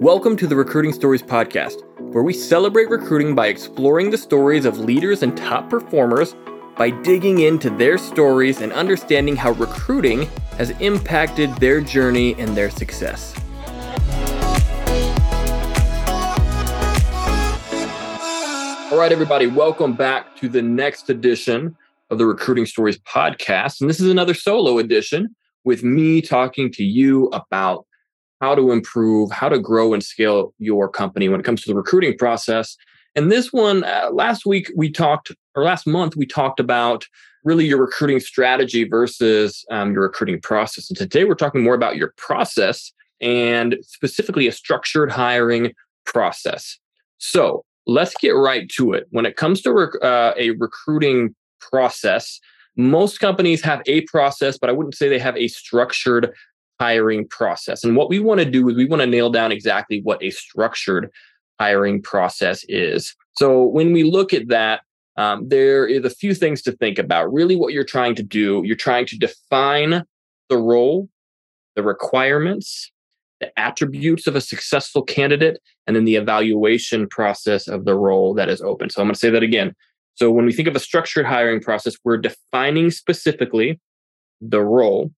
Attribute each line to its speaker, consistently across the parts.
Speaker 1: Welcome to the Recruiting Stories Podcast, where we celebrate recruiting by exploring the stories of leaders and top performers by digging into their stories and understanding how recruiting has impacted their journey and their success. All right, everybody, welcome back to the next edition of the Recruiting Stories Podcast. And this is another solo edition with me talking to you about how to improve, how to grow and scale your company when it comes to the recruiting process. And this one, uh, last week we talked, or last month we talked about really your recruiting strategy versus um, your recruiting process. And today we're talking more about your process and specifically a structured hiring process. So let's get right to it. When it comes to rec- uh, a recruiting process, most companies have a process, but I wouldn't say they have a structured hiring process. And what we want to do is we want to nail down exactly what a structured hiring process is. So when we look at that, um, there is a few things to think about. Really, what you're trying to do, you're trying to define the role, the requirements, the attributes of a successful candidate, and then the evaluation process of the role that is open. So I'm going to say that again. So when we think of a structured hiring process, we're defining specifically the role,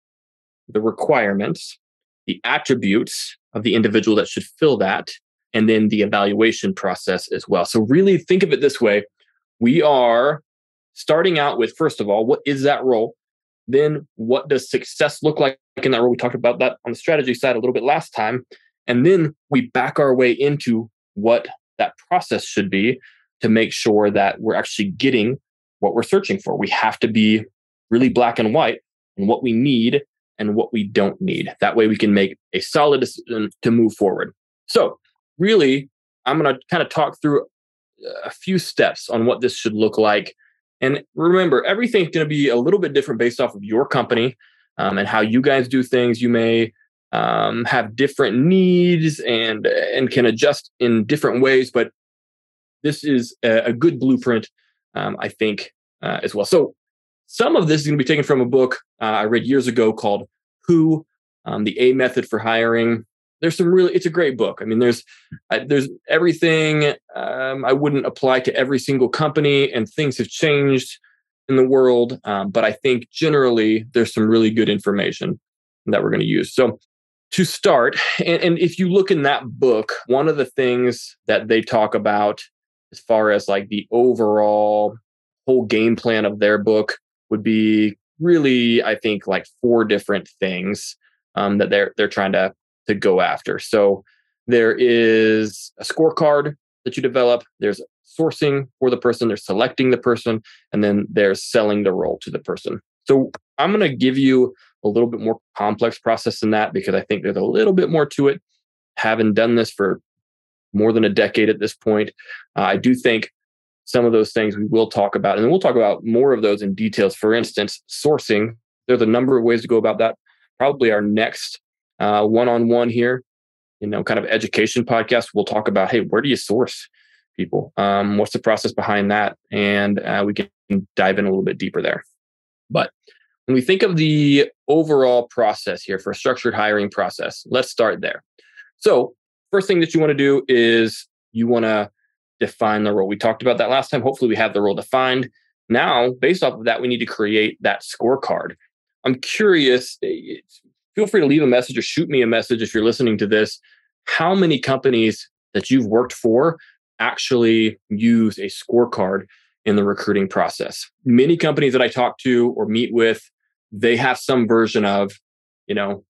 Speaker 1: the requirements, the attributes of the individual that should fill that, and then the evaluation process as well. So, really think of it this way we are starting out with, first of all, what is that role? Then, what does success look like in that role? We talked about that on the strategy side a little bit last time. And then we back our way into what that process should be to make sure that we're actually getting what we're searching for. We have to be really black and white and what we need and what we don't need. That way we can make a solid decision to move forward. So, really, I'm going to kind of talk through a few steps on what this should look like. And remember, everything's going to be a little bit different based off of your company um, and how you guys do things. You may um, have different needs and and can adjust in different ways, but this is a, a good blueprint, um, I think, uh, as well. So some of this is going to be taken from a book uh, I read years ago called Who, um, the A Method for Hiring. There's some really, it's a great book. I mean, there's uh, there's everything. Um, I wouldn't apply to every single company, and things have changed in the world. Um, but I think generally there's some really good information that we're going to use. So to start, and, and if you look in that book, one of the things that they talk about as far as like the overall whole game plan of their book would be really, I think, like four different things um, that they're they're trying to to go after. So there is a scorecard that you develop. There's sourcing for the person. There's selecting the person, and then there's selling the role to the person. So I'm going to give you a little bit more complex process than that because I think there's a little bit more to it. Having done this for more than a decade at this point, uh, I do think some of those things we will talk about. And we'll talk about more of those in details. For instance, sourcing. There's a number of ways to go about that. Probably our next one on one here, you know, kind of education podcast, we'll talk about hey, where do you source people? Um, what's the process behind that? And uh, we can dive in a little bit deeper there. But when we think of the overall process here for a structured hiring process, let's start there. So, first thing that you want to do is you want to define the role. We talked about that last time. Hopefully, we have the role defined. Now, based off of that, we need to create that scorecard. I'm curious, eh, feel free to leave a message or shoot me a message if you're listening to this. How many companies that you've worked for actually use a scorecard in the recruiting process? Many companies that I talk to or meet with, they have some version of, you know,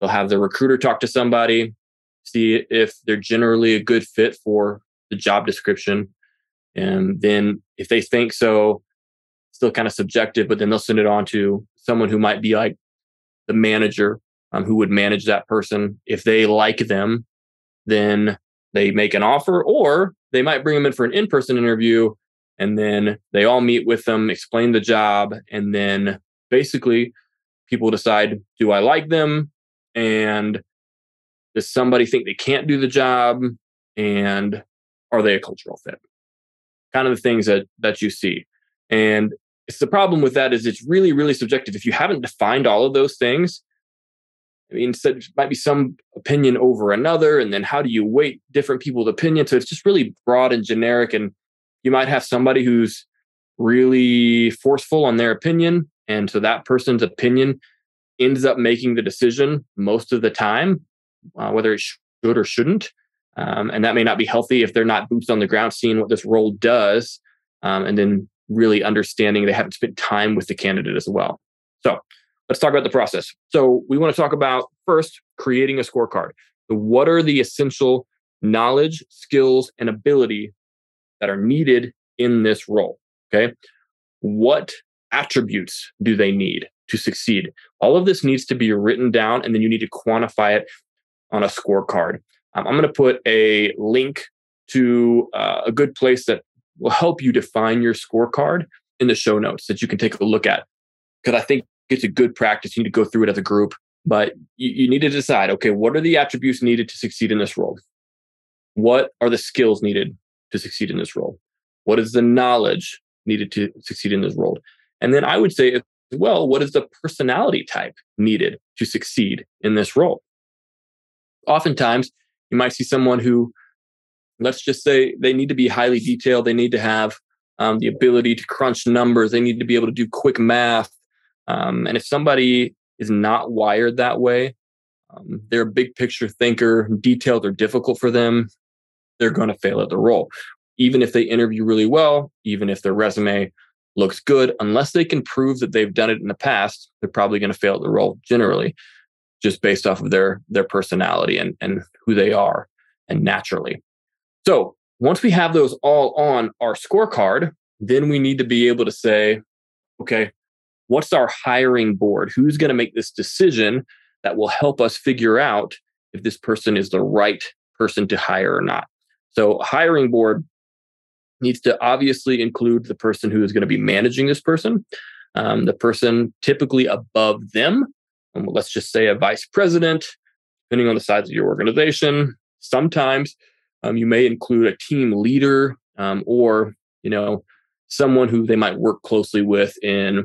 Speaker 1: they'll have the recruiter talk to somebody, see if they're generally a good fit for the job description. And then if they think so, still kind of subjective, but then they'll send it on to someone who might be like the manager um, who would manage that person. If they like them, then they make an offer, or they might bring them in for an in person interview. And then they all meet with them, explain the job, and then basically people decide do I like them? And does somebody think they can't do the job? And are they a cultural fit? Kind of the things that that you see. And it's the problem with that is it's really, really subjective. If you haven't defined all of those things, I mean, so might be some opinion over another, and then how do you weight different people's opinions? So it's just really broad and generic, and you might have somebody who's really forceful on their opinion, and so that person's opinion ends up making the decision most of the time, uh, whether it should or shouldn't. Um, and that may not be healthy if they're not boots on the ground seeing what this role does, um, and then really understanding they haven't spent time with the candidate as well. So let's talk about the process. So we want to talk about first creating a scorecard. So what are the essential knowledge, skills, and ability that are needed in this role? Okay. What attributes do they need to succeed? All of this needs to be written down and then you need to quantify it on a scorecard. Um, I'm going to put a link to uh, a good place that will help you define your scorecard in the show notes that you can take a look at. Because I think it's a good practice. You need to go through it as a group, but you, you need to decide okay, what are the attributes needed to succeed in this role? What are the skills needed to succeed in this role? What is the knowledge needed to succeed in this role? And then I would say as well, what is the personality type needed to succeed in this role? Oftentimes, you might see someone who, let's just say, they need to be highly detailed. They need to have um, the ability to crunch numbers. They need to be able to do quick math. Um, and if somebody is not wired that way, um, they're a big picture thinker, detailed are difficult for them, they're going to fail at the role. Even if they interview really well, even if their resume looks good, unless they can prove that they've done it in the past, they're probably going to fail at the role generally, just based off of their their personality and, and who they are and naturally. So once we have those all on our scorecard, then we need to be able to say, okay, what's our hiring board? Who's going to make this decision that will help us figure out if this person is the right person to hire or not? So, hiring board needs to obviously include the person who is going to be managing this person, um, the person typically above them. Um, let's just say a vice president, depending on the size of your organization. Sometimes um, you may include a team leader um, or you know someone who they might work closely with in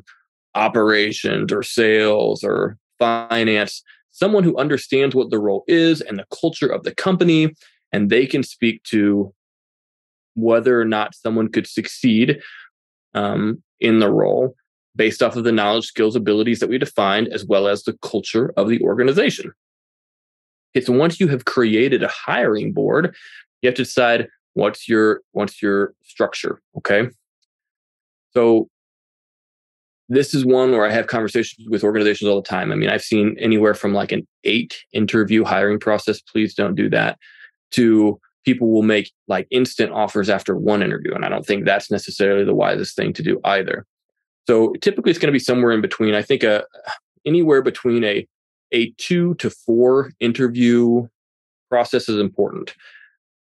Speaker 1: operations or sales or finance, someone who understands what the role is and the culture of the company, and they can speak to whether or not someone could succeed um, in the role based off of the knowledge, skills, abilities that we defined, as well as the culture of the organization. Okay, so once you have created a hiring board, you have to decide what's your what's your structure. Okay. So this is one where I have conversations with organizations all the time. I mean, I've seen anywhere from like an eight interview hiring process. Please don't do that. To people will make like instant offers after one interview. And I don't think that's necessarily the wisest thing to do either. So typically it's going to be somewhere in between. I think a, uh, anywhere between a, a two to four interview process is important.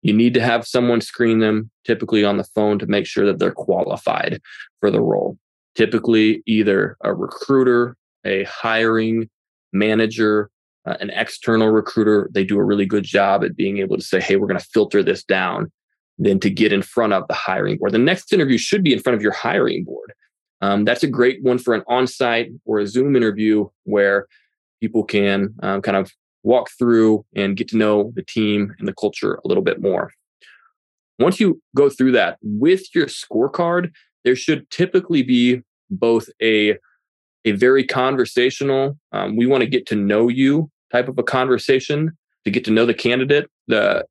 Speaker 1: You need to have someone screen them, typically on the phone, to make sure that they're qualified for the role typically either a recruiter, a hiring manager, uh, an external recruiter. They do a really good job at being able to say, hey, we're going to filter this down, then to get in front of the hiring board. The next interview should be in front of your hiring board. Um, that's a great one for an on site or a Zoom interview where people can um, kind of walk through and get to know the team and the culture a little bit more. Once you go through that with your scorecard, there should typically be both a a very conversational um, we want to get to know you type of a conversation to get to know the candidate the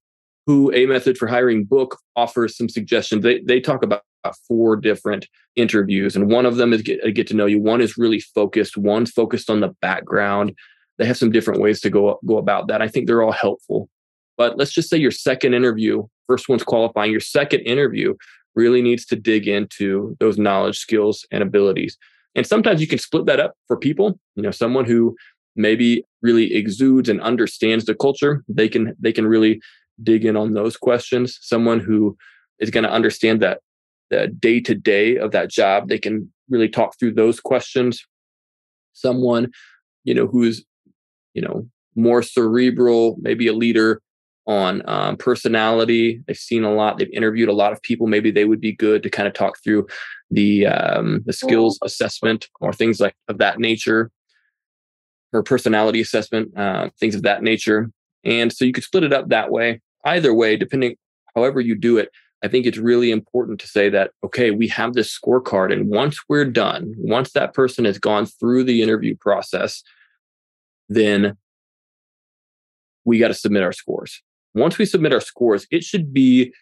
Speaker 1: who a method for hiring book offers some suggestions they, they talk about Uh, four different interviews and one of them is get, uh, get to know you one is really focused one's focused on the background they have some different ways to go go about that i think they're all helpful but let's just say your second interview first one's qualifying your second interview really needs to dig into those knowledge, skills, and abilities. And sometimes you can split that up for people. You know, someone who maybe really exudes and understands the culture, they can they can really dig in on those questions. Someone who is going to understand that the day to day of that job, they can really talk through those questions. Someone, you know, who's, you know, more cerebral, maybe a leader, on um, personality. They've seen a lot. They've interviewed a lot of people. Maybe they would be good to kind of talk through the um, the skills assessment or things like of that nature. or personality assessment, uh, things of that nature. And so you could split it up that way. Either way, depending however you do it, I think it's really important to say that, okay, we have this scorecard. And once we're done, once that person has gone through the interview process, then we got to submit our scores. Once we submit our scores, it should be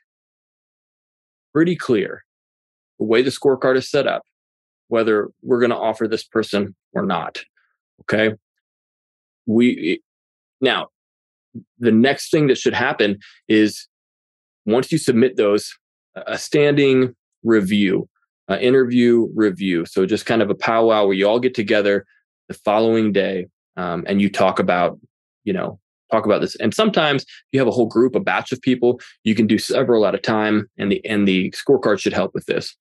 Speaker 1: pretty clear the way the scorecard is set up, whether we're going to offer this person or not. Okay. We now, the next thing that should happen is once you submit those, a standing review, an interview review. So just kind of a powwow where you all get together the following day um, and you talk about, you know, talk about this. And sometimes you have a whole group, a batch of people, you can do several at a time, and the and the scorecard should help with this.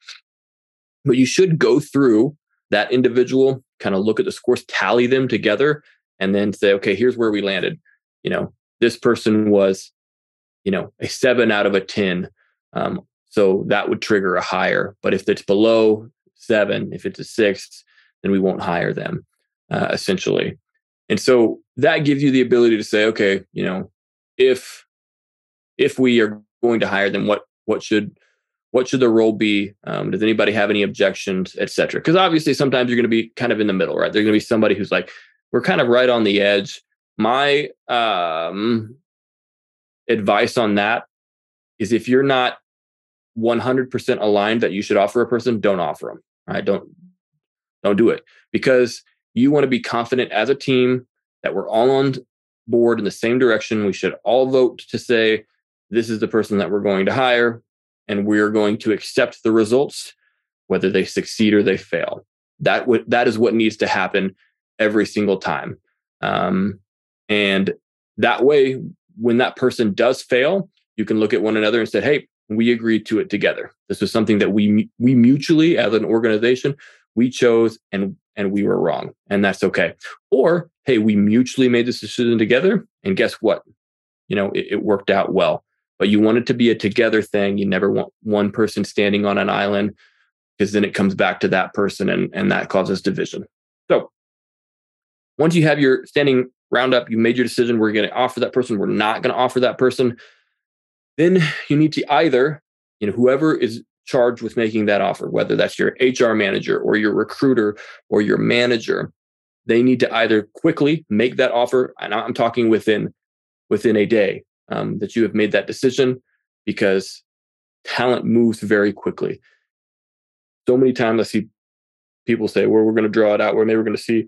Speaker 1: But you should go through that individual, kind of look at the scores, tally them together, and then say, okay, here's where we landed. You know, this person was, you know, a seven out of a 10. Um, so that would trigger a hire. But if it's below seven, if it's a six, then we won't hire them, uh, essentially. And so that gives you the ability to say, okay, you know, if if we are going to hire them, what what should what should the role be? Um, does anybody have any objections, et cetera? Because obviously, sometimes you're going to be kind of in the middle, right? There's going to be somebody who's like, we're kind of right on the edge. My um, advice on that is if you're not 100% aligned that you should offer a person, don't offer them. Right? Don't don't do it because you want to be confident as a team that we're all on board in the same direction. We should all vote to say, this is the person that we're going to hire, and we're going to accept the results, whether they succeed or they fail. That, w- that is what needs to happen every single time. Um, and that way, when that person does fail, you can look at one another and say, hey, we agreed to it together. This was something that we we mutually as an organization we chose and and we were wrong and that's okay. Or hey we mutually made this decision together and guess what? You know it, it, worked out well. But you want it to be a together thing. You never want one person standing on an island because then it comes back to that person and and that causes division once you have your standing roundup you made your decision we're going to offer that person we're not going to offer that person then you need to either you know whoever is charged with making that offer, whether that's your HR manager or your recruiter or your manager, they need to either quickly make that offer, and I'm talking within within a day um, that you have made that decision, because talent moves very quickly. So many times I see people say, "Well, we're going to draw it out," where they were going to see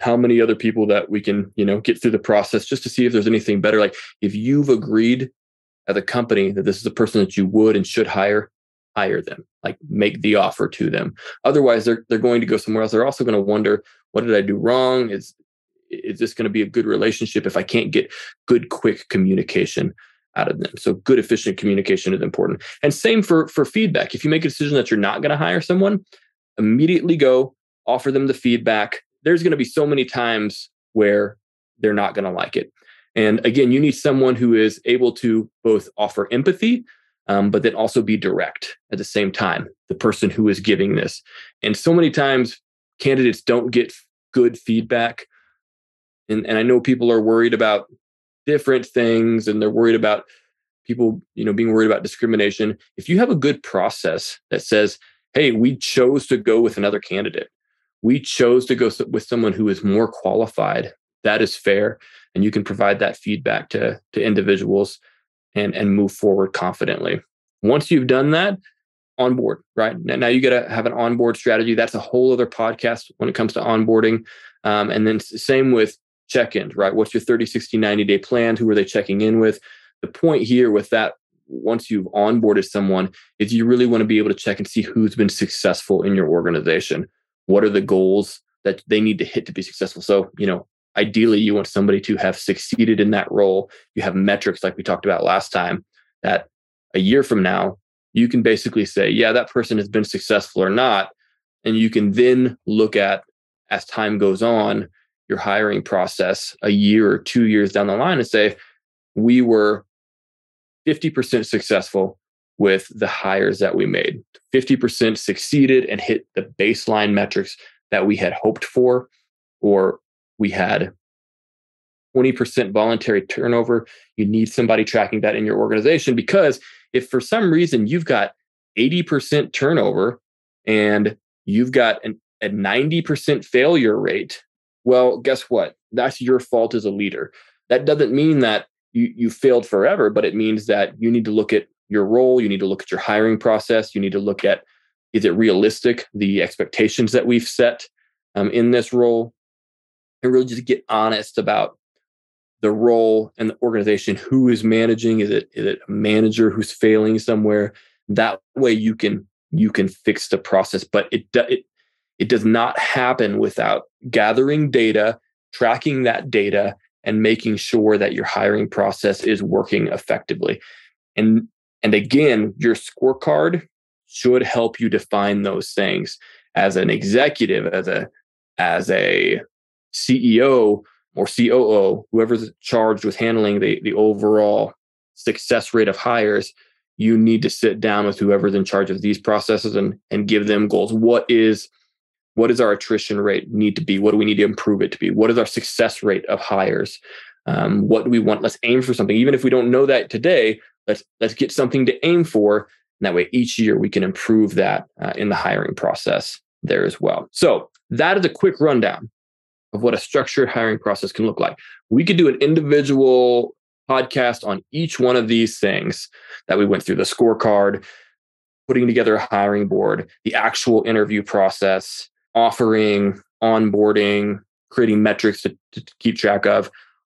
Speaker 1: how many other people that we can, you know, get through the process just to see if there's anything better. Like if you've agreed as a company that this is a person that you would and should hire, hire them, like make the offer to them. Otherwise, they're they're going to go somewhere else. They're also going to wonder, what did I do wrong? Is is this going to be a good relationship if I can't get good, quick communication out of them? So good, efficient communication is important. And same for for feedback. If you make a decision that you're not going to hire someone, immediately go offer them the feedback. There's going to be so many times where they're not going to like it. And again, you need someone who is able to both offer empathy, um, but then also be direct at the same time, the person who is giving this. And so many times candidates don't get good feedback. And, and I know people are worried about different things and they're worried about people, you know, being worried about discrimination. If you have a good process that says, hey, we chose to go with another candidate, we chose to go with someone who is more qualified, that is fair. And you can provide that feedback to, to individuals and and move forward confidently. Once you've done that, onboard, right? Now you got to have an onboard strategy. That's a whole other podcast when it comes to onboarding. Um, and then same with check-ins, right? What's your 30, 60, 90 day plan? Who are they checking in with? The point here with that, once you've onboarded someone, is you really want to be able to check and see who's been successful in your organization. What are the goals that they need to hit to be successful? So, you know, ideally you want somebody to have succeeded in that role. You have metrics like we talked about last time that a year from now you can basically say yeah that person has been successful or not. And you can then look at as time goes on your hiring process a year or two years down the line and say we were 50% successful with the hires that we made 50% succeeded and hit the baseline metrics that we had hoped for or we had 20% voluntary turnover, you need somebody tracking that in your organization because if for some reason you've got 80% turnover and you've got an, a 90% failure rate, well, guess what? That's your fault as a leader. That doesn't mean that you, you failed forever, but it means that you need to look at your role, you need to look at your hiring process, you need to look at is it realistic, the expectations that we've set um, in this role, and really just get honest about the role and the organization. Who is managing? Is it is it a manager who's failing somewhere? That way you can you can fix the process. But it it it does not happen without gathering data tracking that data and making sure that your hiring process is working effectively. And and again your scorecard should help you define those things as an executive as a as a ceo or COO, whoever's charged with handling the, the overall success rate of hires, you need to sit down with whoever's in charge of these processes and, and give them goals. What is what does our attrition rate need to be? What do we need to improve it to be? What is our success rate of hires? Um, what do we want? Let's aim for something. Even if we don't know that today, let's let's get something to aim for. And that way, each year we can improve that uh, in the hiring process there as well. So that is a quick rundown of what a structured hiring process can look like. We could do an individual podcast on each one of these things that we went through the scorecard, putting together a hiring board, the actual interview process, offering, onboarding, creating metrics to, to keep track of.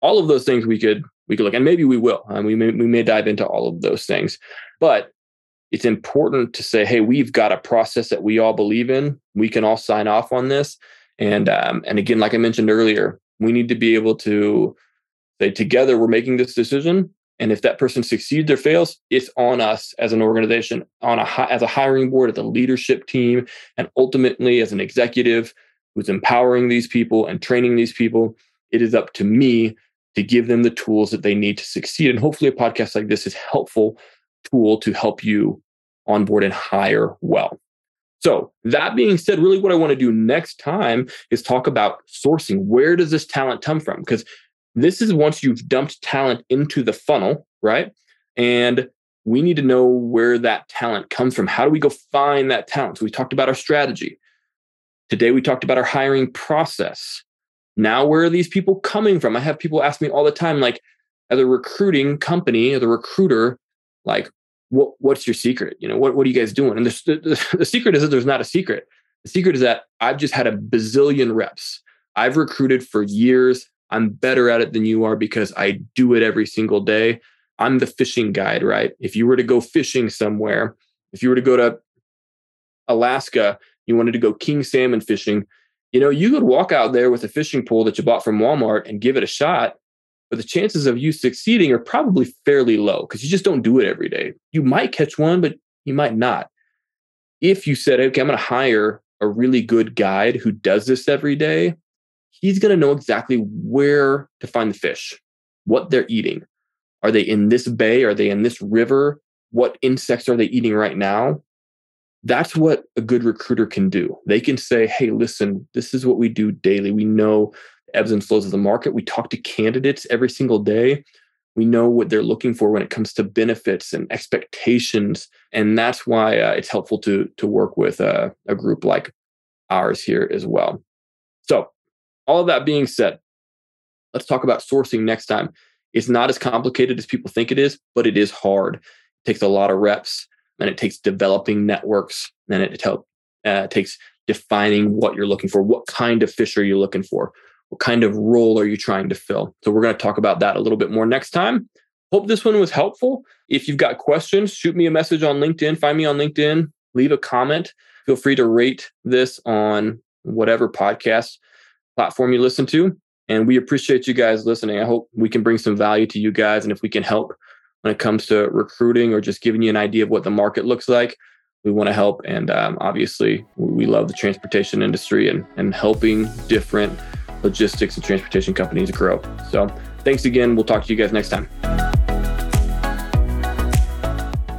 Speaker 1: All of those things we could we could look, and maybe we will. and we may we may dive into all of those things, but it's important to say, hey, we've got a process that we all believe in. We can all sign off on this, and um, and again, like I mentioned earlier, we need to be able to say together we're making this decision. And if that person succeeds or fails, it's on us as an organization, on a as a hiring board, as a leadership team, and ultimately as an executive who's empowering these people and training these people. It is up to me to give them the tools that they need to succeed. And hopefully, a podcast like this is helpful tool to help you onboard and hire well. So, that being said, really what I want to do next time is talk about sourcing. Where does this talent come from? Because this is once you've dumped talent into the funnel, right? And we need to know where that talent comes from. How do we go find that talent? So, we talked about our strategy. Today, we talked about our hiring process. Now, where are these people coming from? I have people ask me all the time, like, as a recruiting company, as a recruiter, like, what what's your secret? You know, what what are you guys doing? And the, the, the secret is that there's not a secret. The secret is that I've just had a bazillion reps. I've recruited for years. I'm better at it than you are because I do it every single day. I'm the fishing guide, right? If you were to go fishing somewhere, if you were to go to Alaska, you wanted to go king salmon fishing, you know, you could walk out there with a fishing pole that you bought from Walmart and give it a shot but the chances of you succeeding are probably fairly low because you just don't do it every day. You might catch one, but you might not. If you said, okay, I'm going to hire a really good guide who does this every day, he's going to know exactly where to find the fish, what they're eating. Are they in this bay? Are they in this river? What insects are they eating right now? That's what a good recruiter can do. They can say, hey, listen, this is what we do daily. We know ebbs and flows of the market. We talk to candidates every single day. We know what they're looking for when it comes to benefits and expectations, and that's why uh, it's helpful to to work with uh, a group like ours here as well. So, all of that being said, let's talk about sourcing next time. It's not as complicated as people think it is, but it is hard. It takes a lot of reps, and it takes developing networks, and it help, uh, takes defining what you're looking for. What kind of fish are you looking for? What kind of role are you trying to fill? So we're going to talk about that a little bit more next time. Hope this one was helpful. If you've got questions, shoot me a message on LinkedIn, find me on LinkedIn, leave a comment. Feel free to rate this on whatever podcast platform you listen to. And we appreciate you guys listening. I hope we can bring some value to you guys. And if we can help when it comes to recruiting or just giving you an idea of what the market looks like, we want to help. And um, obviously, we love the transportation industry and, and helping different logistics and transportation companies grow. So thanks again. We'll talk to you guys next time.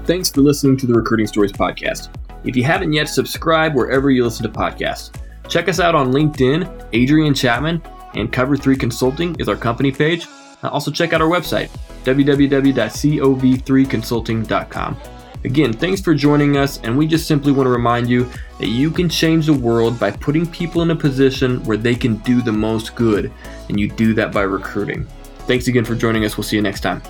Speaker 1: Thanks for listening to the Recruiting Stories podcast. If you haven't yet, subscribe wherever you listen to podcasts. Check us out on LinkedIn, Adrian Chapman, And Cover 3 Consulting is our company page. Also, check out our website, www.cov3consulting.com. Again, thanks for joining us, and we just simply want to remind you that you can change the world by putting people in a position where they can do the most good, and you do that by recruiting. Thanks again for joining us. We'll see you next time.